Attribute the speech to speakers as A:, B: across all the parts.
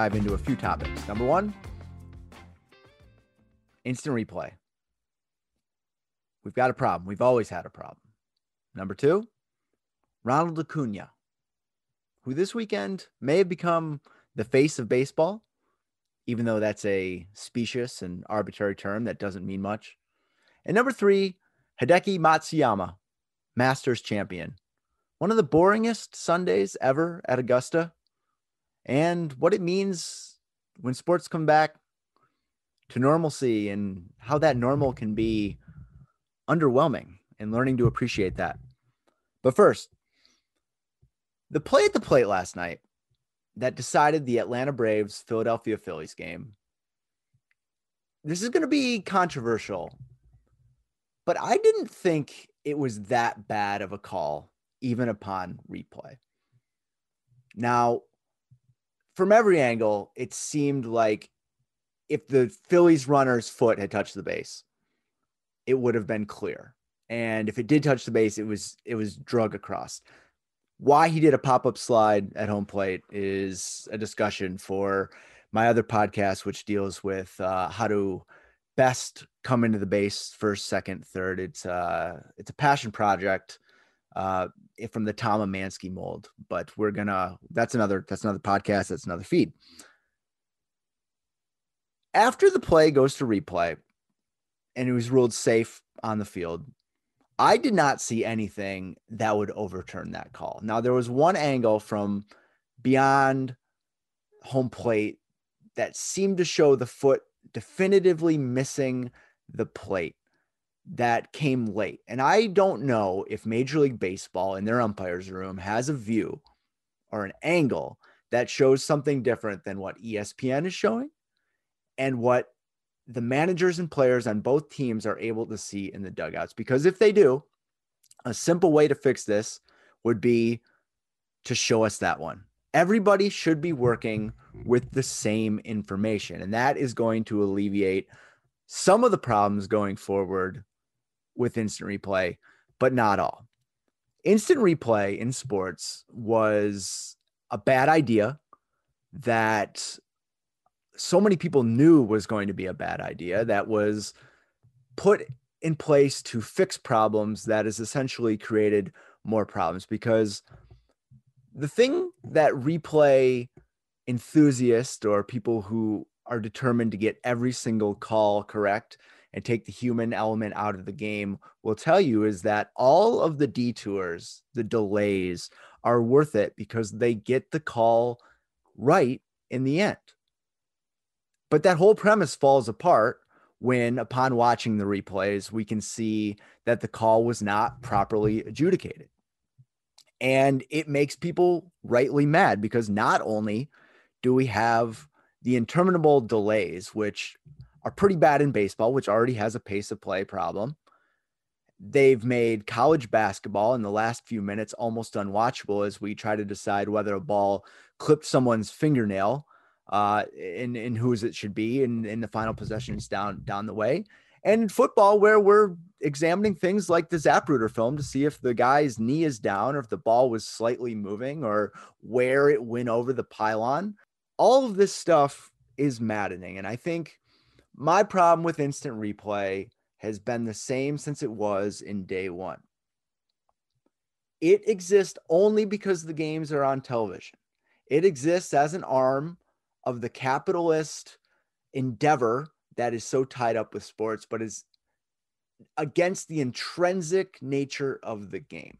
A: dive into a few topics. Number one, instant replay. We've got a problem. We've always had a problem. Number two, Ronald Acuna, who this weekend may have become the face of baseball, even though that's a specious and arbitrary term that doesn't mean much. And number three, Hideki Matsuyama, Masters champion. One of the boringest Sundays ever at Augusta, and what it means when sports come back to normalcy and how that normal can be underwhelming and learning to appreciate that. But first, the play at the plate last night that decided the Atlanta Braves Philadelphia Phillies game. This is going to be controversial, but I didn't think it was that bad of a call, even upon replay. Now, from every angle, it seemed like if the Phillies runner's foot had touched the base, it would have been clear. And if it did touch the base, it was it was drug across. Why he did a pop-up slide at home plate is a discussion for my other podcast, which deals with uh, how to best come into the base first, second, third. It's uh it's a passion project uh from the Tom Mansky mold, but we're gonna that's another that's another podcast, that's another feed. After the play goes to replay and it was ruled safe on the field, I did not see anything that would overturn that call. Now there was one angle from beyond home plate that seemed to show the foot definitively missing the plate that came late. And I don't know if Major League Baseball in their umpires room has a view or an angle that shows something different than what ESPN is showing and what the managers and players on both teams are able to see in the dugouts. Because if they do, a simple way to fix this would be to show us that one. Everybody should be working with the same information, and that is going to alleviate some of the problems going forward with instant replay, but not all. Instant replay in sports was a bad idea that so many people knew was going to be a bad idea that was put in place to fix problems that has essentially created more problems because the thing that replay enthusiasts or people who are determined to get every single call correct and take the human element out of the game will tell you is that all of the detours, the delays are worth it because they get the call right in the end. But that whole premise falls apart when, upon watching the replays, we can see that the call was not properly adjudicated. And it makes people rightly mad because not only do we have the interminable delays, which are pretty bad in baseball, which already has a pace of play problem. They've made college basketball in the last few minutes almost unwatchable as we try to decide whether a ball clipped someone's fingernail uh, in, in whose it should be in, in the final possessions down down the way. And football, where we're examining things like the Zapruder film to see if the guy's knee is down or if the ball was slightly moving or where it went over the pylon. All of this stuff is maddening. And I think my problem with instant replay has been the same since it was in day one. It exists only because the games are on television. It exists as an arm of the capitalist endeavor that is so tied up with sports, but is against the intrinsic nature of the game.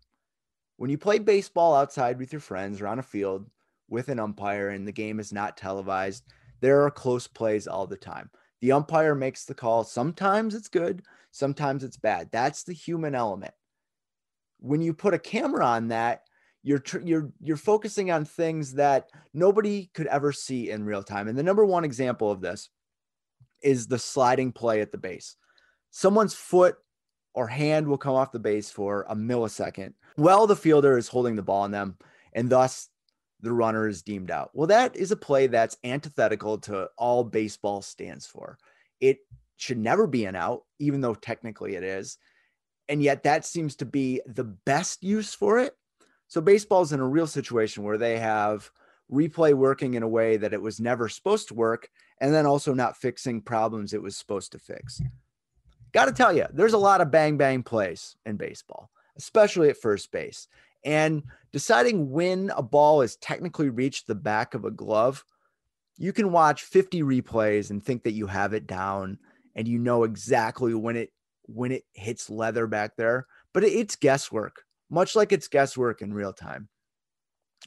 A: When you play baseball outside with your friends or on a field with an umpire and the game is not televised, there are close plays all the time. The umpire makes the call. Sometimes it's good, sometimes it's bad. That's the human element. When you put a camera on that, you're you're you're focusing on things that nobody could ever see in real time. And the number one example of this is the sliding play at the base. Someone's foot or hand will come off the base for a millisecond while the fielder is holding the ball on them, and thus the runner is deemed out. Well, that is a play that's antithetical to all baseball stands for. It should never be an out, even though technically it is. And yet that seems to be the best use for it. So baseball's in a real situation where they have replay working in a way that it was never supposed to work, and then also not fixing problems it was supposed to fix. Got to tell you, there's a lot of bang bang plays in baseball, especially at first base. And deciding when a ball is technically reached the back of a glove, you can watch 50 replays and think that you have it down and you know exactly when it when it hits leather back there, but it's guesswork, much like it's guesswork in real time.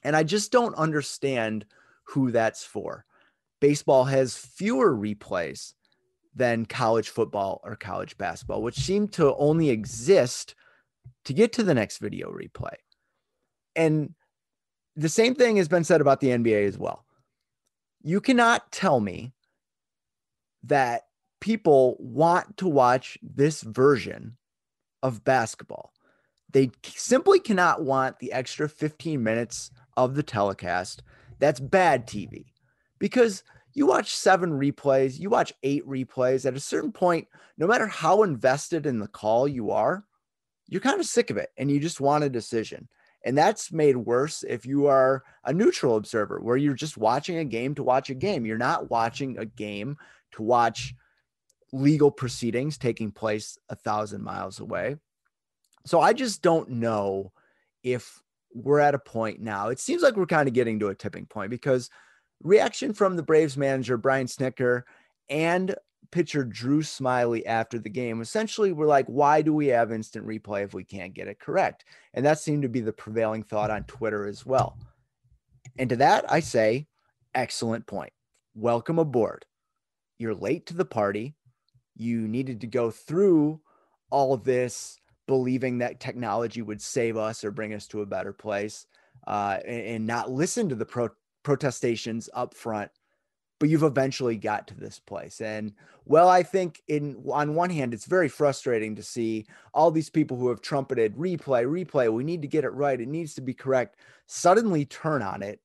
A: And I just don't understand who that's for. Baseball has fewer replays than college football or college basketball, which seem to only exist to get to the next video replay. And the same thing has been said about the NBA as well. You cannot tell me that people want to watch this version of basketball. They simply cannot want the extra 15 minutes of the telecast. That's bad TV because you watch seven replays, you watch eight replays. At a certain point, no matter how invested in the call you are, you're kind of sick of it and you just want a decision. And that's made worse if you are a neutral observer where you're just watching a game to watch a game. You're not watching a game to watch legal proceedings taking place a thousand miles away. So I just don't know if we're at a point now. It seems like we're kind of getting to a tipping point because reaction from the Braves manager, Brian Snitker, and pitcher Drew Smyly after the game essentially we're like, why do we have instant replay if we can't get it correct? And that seemed to be the prevailing thought on Twitter as well. And to that, I say, excellent point. Welcome aboard. You're late to the party. You needed to go through all of this believing that technology would save us or bring us to a better place uh, and, and, not listen to the pro- protestations up front but you've eventually got to this place. And well i think in on one hand it's very frustrating to see all these people who have trumpeted replay replay we need to get it right it needs to be correct suddenly turn on it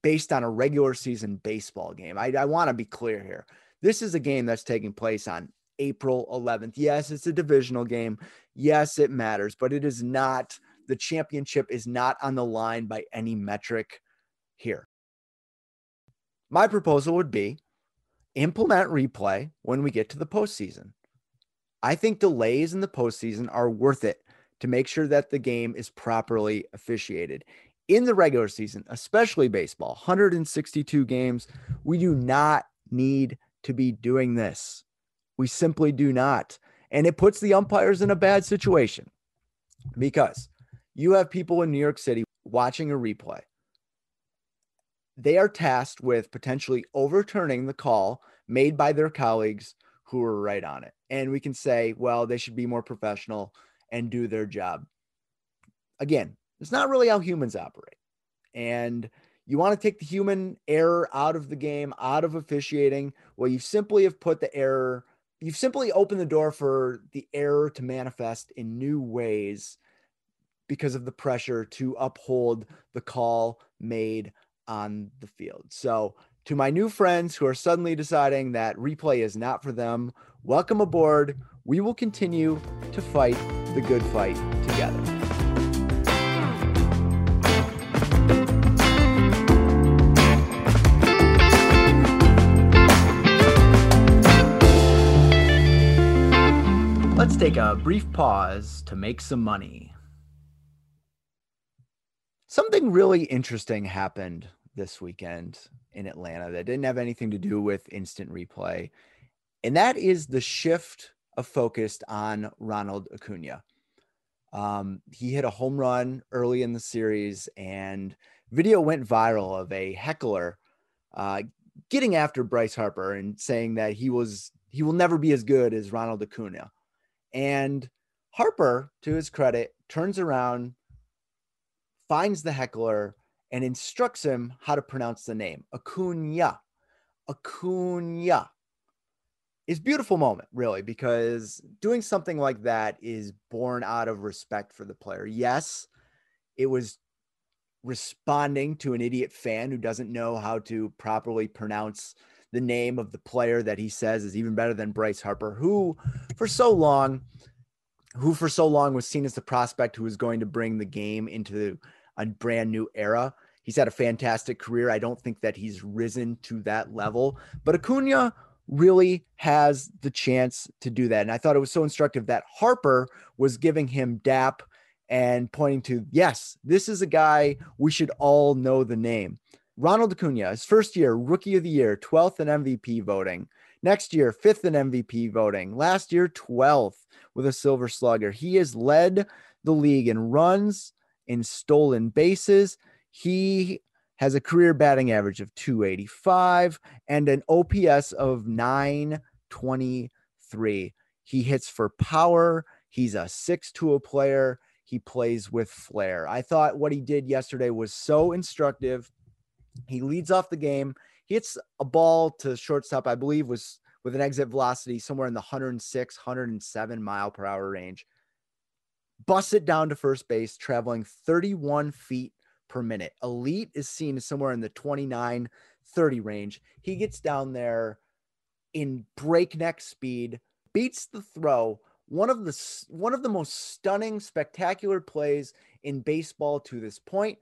A: based on a regular season baseball game. I, I want to be clear here. This is a game that's taking place on april 11th yes it's a divisional game. Yes it matters but it is not the championship is not on the line by any metric here. My proposal would be implement replay when we get to the postseason. I think delays in the postseason are worth it to make sure that the game is properly officiated. In the regular season, especially baseball, 162 games, we do not need to be doing this. We simply do not. And it puts the umpires in a bad situation because you have people in New York City watching a replay they are tasked with potentially overturning the call made by their colleagues who were right on it. And we can say, well, they should be more professional and do their job. Again, it's not really how humans operate. And you want to take the human error out of the game, out of officiating. Well, you simply have put the error, you've simply opened the door for the error to manifest in new ways because of the pressure to uphold the call made on the field. So, to my new friends who are suddenly deciding that replay is not for them, welcome aboard. We will continue to fight the good fight together. Let's take a brief pause to make some money. Something really interesting happened this weekend in Atlanta that didn't have anything to do with instant replay. And that is the shift of focus on Ronald Acuna. Um, he hit a home run early in the series, and video went viral of a heckler uh, getting after Bryce Harper and saying that he was he will never be as good as Ronald Acuna. And Harper, to his credit, turns around, finds the heckler, and instructs him how to pronounce the name Acuna. Acuna. Is beautiful moment, really, because doing something like that is born out of respect for the player. Yes, it was responding to an idiot fan who doesn't know how to properly pronounce the name of the player that he says is even better than Bryce Harper, who for so long, who for so long was seen as the prospect who was going to bring the game into a brand new era. He's had a fantastic career. I don't think that he's risen to that level, but Acuna really has the chance to do that. And I thought it was so instructive that Harper was giving him DAP and pointing to, yes, this is a guy we should all know the name. Ronald Acuna, his first year, rookie of the year, 12th in MVP voting. Next year, fifth in MVP voting. Last year, 12th with a silver slugger. He has led the league in runs, in stolen bases. He has a career batting average of 285 and an OPS of 923. He hits for power. He's a 6 to a oh player. He plays with flair. I thought what he did yesterday was so instructive. He leads off the game. Hits a ball to shortstop, I believe, was with an exit velocity somewhere in the 106, 107 mile per hour range. Busts it down to first base, traveling 31 feet per minute. Elite is seen somewhere in the 29 30 range. He gets down there in breakneck speed, beats the throw. One of the one of the most stunning, spectacular plays in baseball to this point.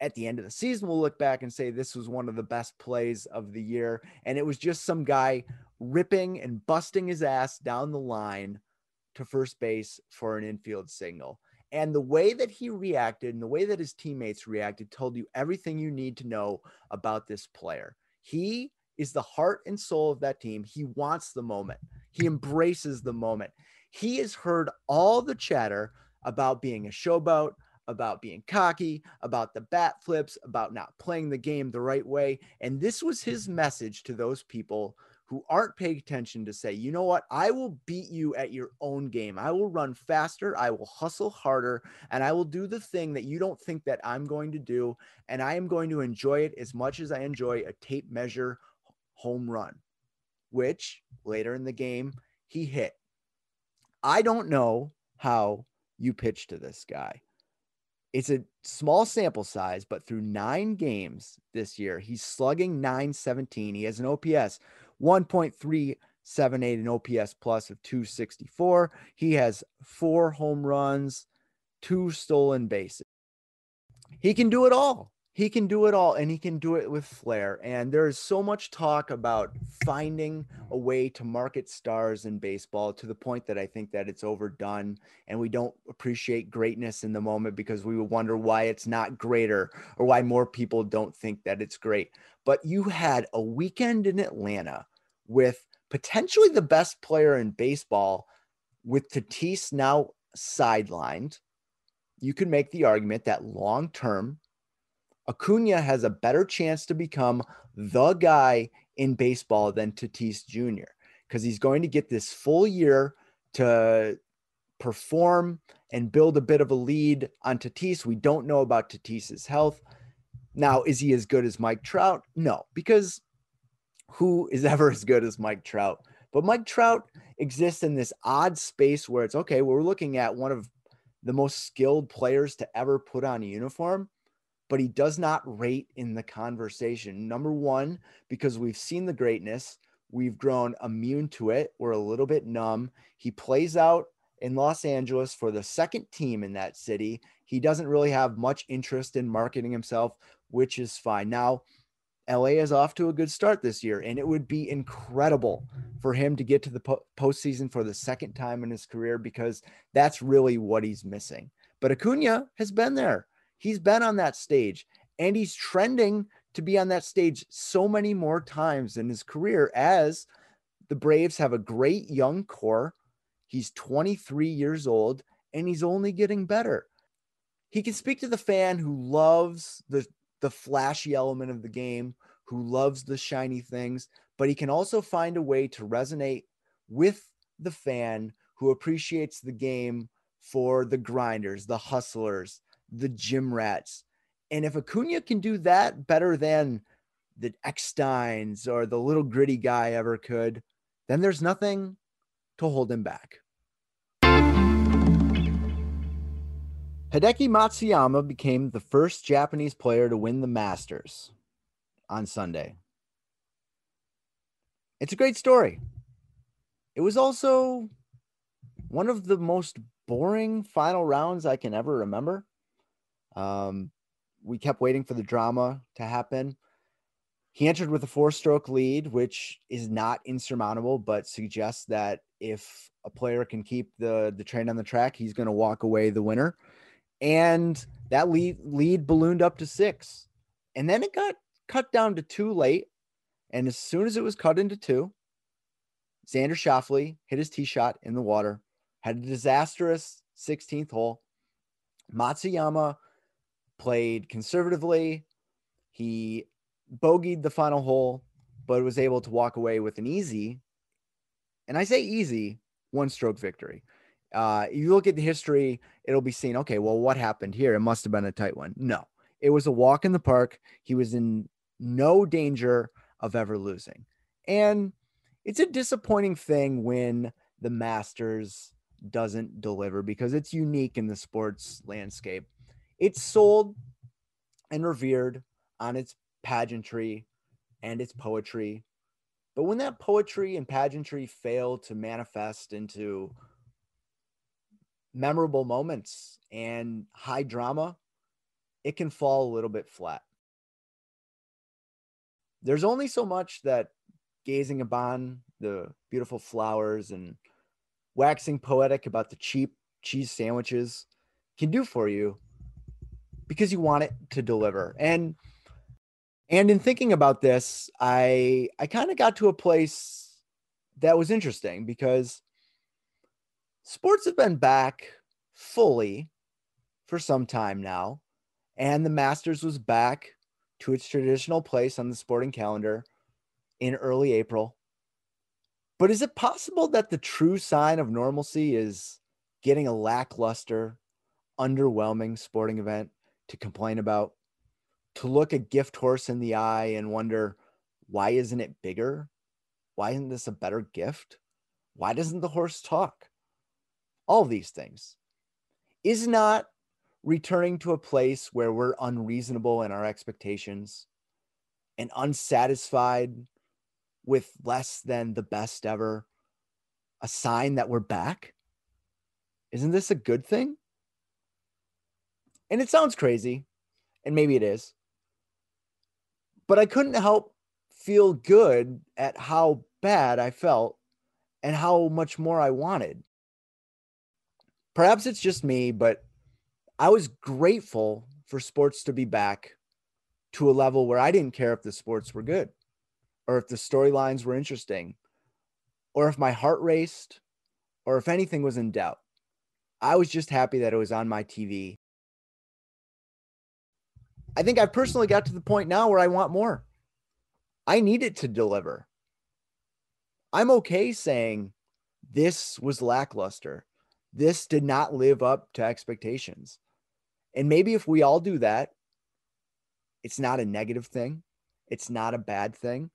A: At the end of the season, we'll look back and say this was one of the best plays of the year. And it was just some guy ripping and busting his ass down the line to first base for an infield signal. And the way that he reacted and the way that his teammates reacted told you everything you need to know about this player. He is the heart and soul of that team. He wants the moment, he embraces the moment. He has heard all the chatter about being a showboat, about being cocky, about the bat flips, about not playing the game the right way. And this was his message to those people who aren't paying attention to say, you know what? I will beat you at your own game. I will run faster. I will hustle harder. And I will do the thing that you don't think that I'm going to do. And I am going to enjoy it as much as I enjoy a tape measure home run, which later in the game he hit. I don't know how you pitch to this guy. It's a small sample size, but through nine games this year, he's slugging 917. He has an OPS 1.378 an OPS plus of 264. He has four home runs, two stolen bases. He can do it all. He can do it all and he can do it with flair. And there's so much talk about finding a way to market stars in baseball to the point that I think that it's overdone and we don't appreciate greatness in the moment because we wonder why it's not greater or why more people don't think that it's great but you had a weekend in Atlanta with potentially the best player in baseball with Tatis now sidelined. You could make the argument that long term, Acuna has a better chance to become the guy in baseball than Tatis Jr. because he's going to get this full year to perform and build a bit of a lead on Tatis. We don't know about Tatis's health. Now, is he as good as Mike Trout? No, because who is ever as good as Mike Trout? But Mike Trout exists in this odd space where it's okay, we're looking at one of the most skilled players to ever put on a uniform, but he does not rate in the conversation. Number one, because we've seen the greatness, we've grown immune to it, we're a little bit numb. He plays out in Los Angeles for the second team in that city. He doesn't really have much interest in marketing himself which is fine. Now, LA is off to a good start this year, and it would be incredible for him to get to the po- postseason for the second time in his career because that's really what he's missing. But Acuna has been there, he's been on that stage, and he's trending to be on that stage so many more times in his career as the Braves have a great young core. He's 23 years old, and he's only getting better. He can speak to the fan who loves the the flashy element of the game, who loves the shiny things, but he can also find a way to resonate with the fan who appreciates the game for the grinders, the hustlers, the gym rats. And if Acuna can do that better than the Ecksteins or the little gritty guy ever could, then there's nothing to hold him back. Hideki Matsuyama became the first Japanese player to win the Masters on Sunday. It's a great story. It was also one of the most boring final rounds I can ever remember. Um, we kept waiting for the drama to happen. He entered with a four stroke lead, which is not insurmountable, but suggests that if a player can keep the, the train on the track, he's going to walk away the winner. And that lead, lead ballooned up to six. And then it got cut down to two late. And as soon as it was cut into two, Xander Schauffele hit his tee shot in the water, had a disastrous 16th hole. Matsuyama played conservatively. He bogeyed the final hole, but was able to walk away with an easy, and I say easy, one stroke victory. Uh, you look at the history, it'll be seen, okay, well, what happened here? It must have been a tight one. No, it was a walk in the park. He was in no danger of ever losing. And it's a disappointing thing when the Masters doesn't deliver because it's unique in the sports landscape. It's sold and revered on its pageantry and its poetry. But when that poetry and pageantry fail to manifest into memorable moments and high drama, it can fall a little bit flat. There's only so much that gazing upon the beautiful flowers and waxing poetic about the cheap cheese sandwiches can do for you because you want it to deliver. And and in thinking about this, I I kind of got to a place that was interesting because sports have been back fully for some time now, and the Masters was back to its traditional place on the sporting calendar in early April. But is it possible that the true sign of normalcy is getting a lackluster, underwhelming sporting event to complain about? To look a gift horse in the eye and wonder, why isn't it bigger? Why isn't this a better gift? Why doesn't the horse talk? All of these things. Is not returning to a place where we're unreasonable in our expectations and unsatisfied with less than the best ever a sign that we're back? Isn't this a good thing? And it sounds crazy, and maybe it is. But I couldn't help feel good at how bad I felt and how much more I wanted. Perhaps it's just me, but I was grateful for sports to be back to a level where I didn't care if the sports were good or if the storylines were interesting or if my heart raced or if anything was in doubt. I was just happy that it was on my TV. I think I personally got to the point now where I want more. I need it to deliver. I'm okay saying this was lackluster. This did not live up to expectations. And maybe if we all do that, it's not a negative thing. It's not a bad thing.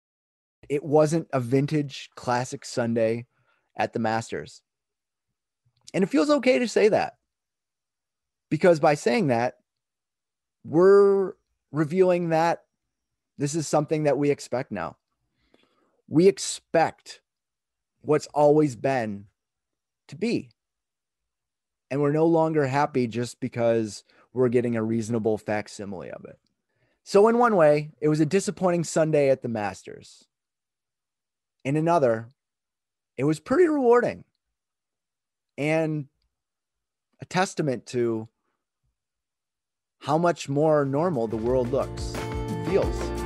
A: It wasn't a vintage classic Sunday at the Masters. And it feels okay to say that because by saying that, we're revealing that this is something that we expect now. We expect what's always been to be. And we're no longer happy just because we're getting a reasonable facsimile of it. So, in one way, it was a disappointing Sunday at the Masters. In another, it was pretty rewarding and a testament to how much more normal the world looks, feels.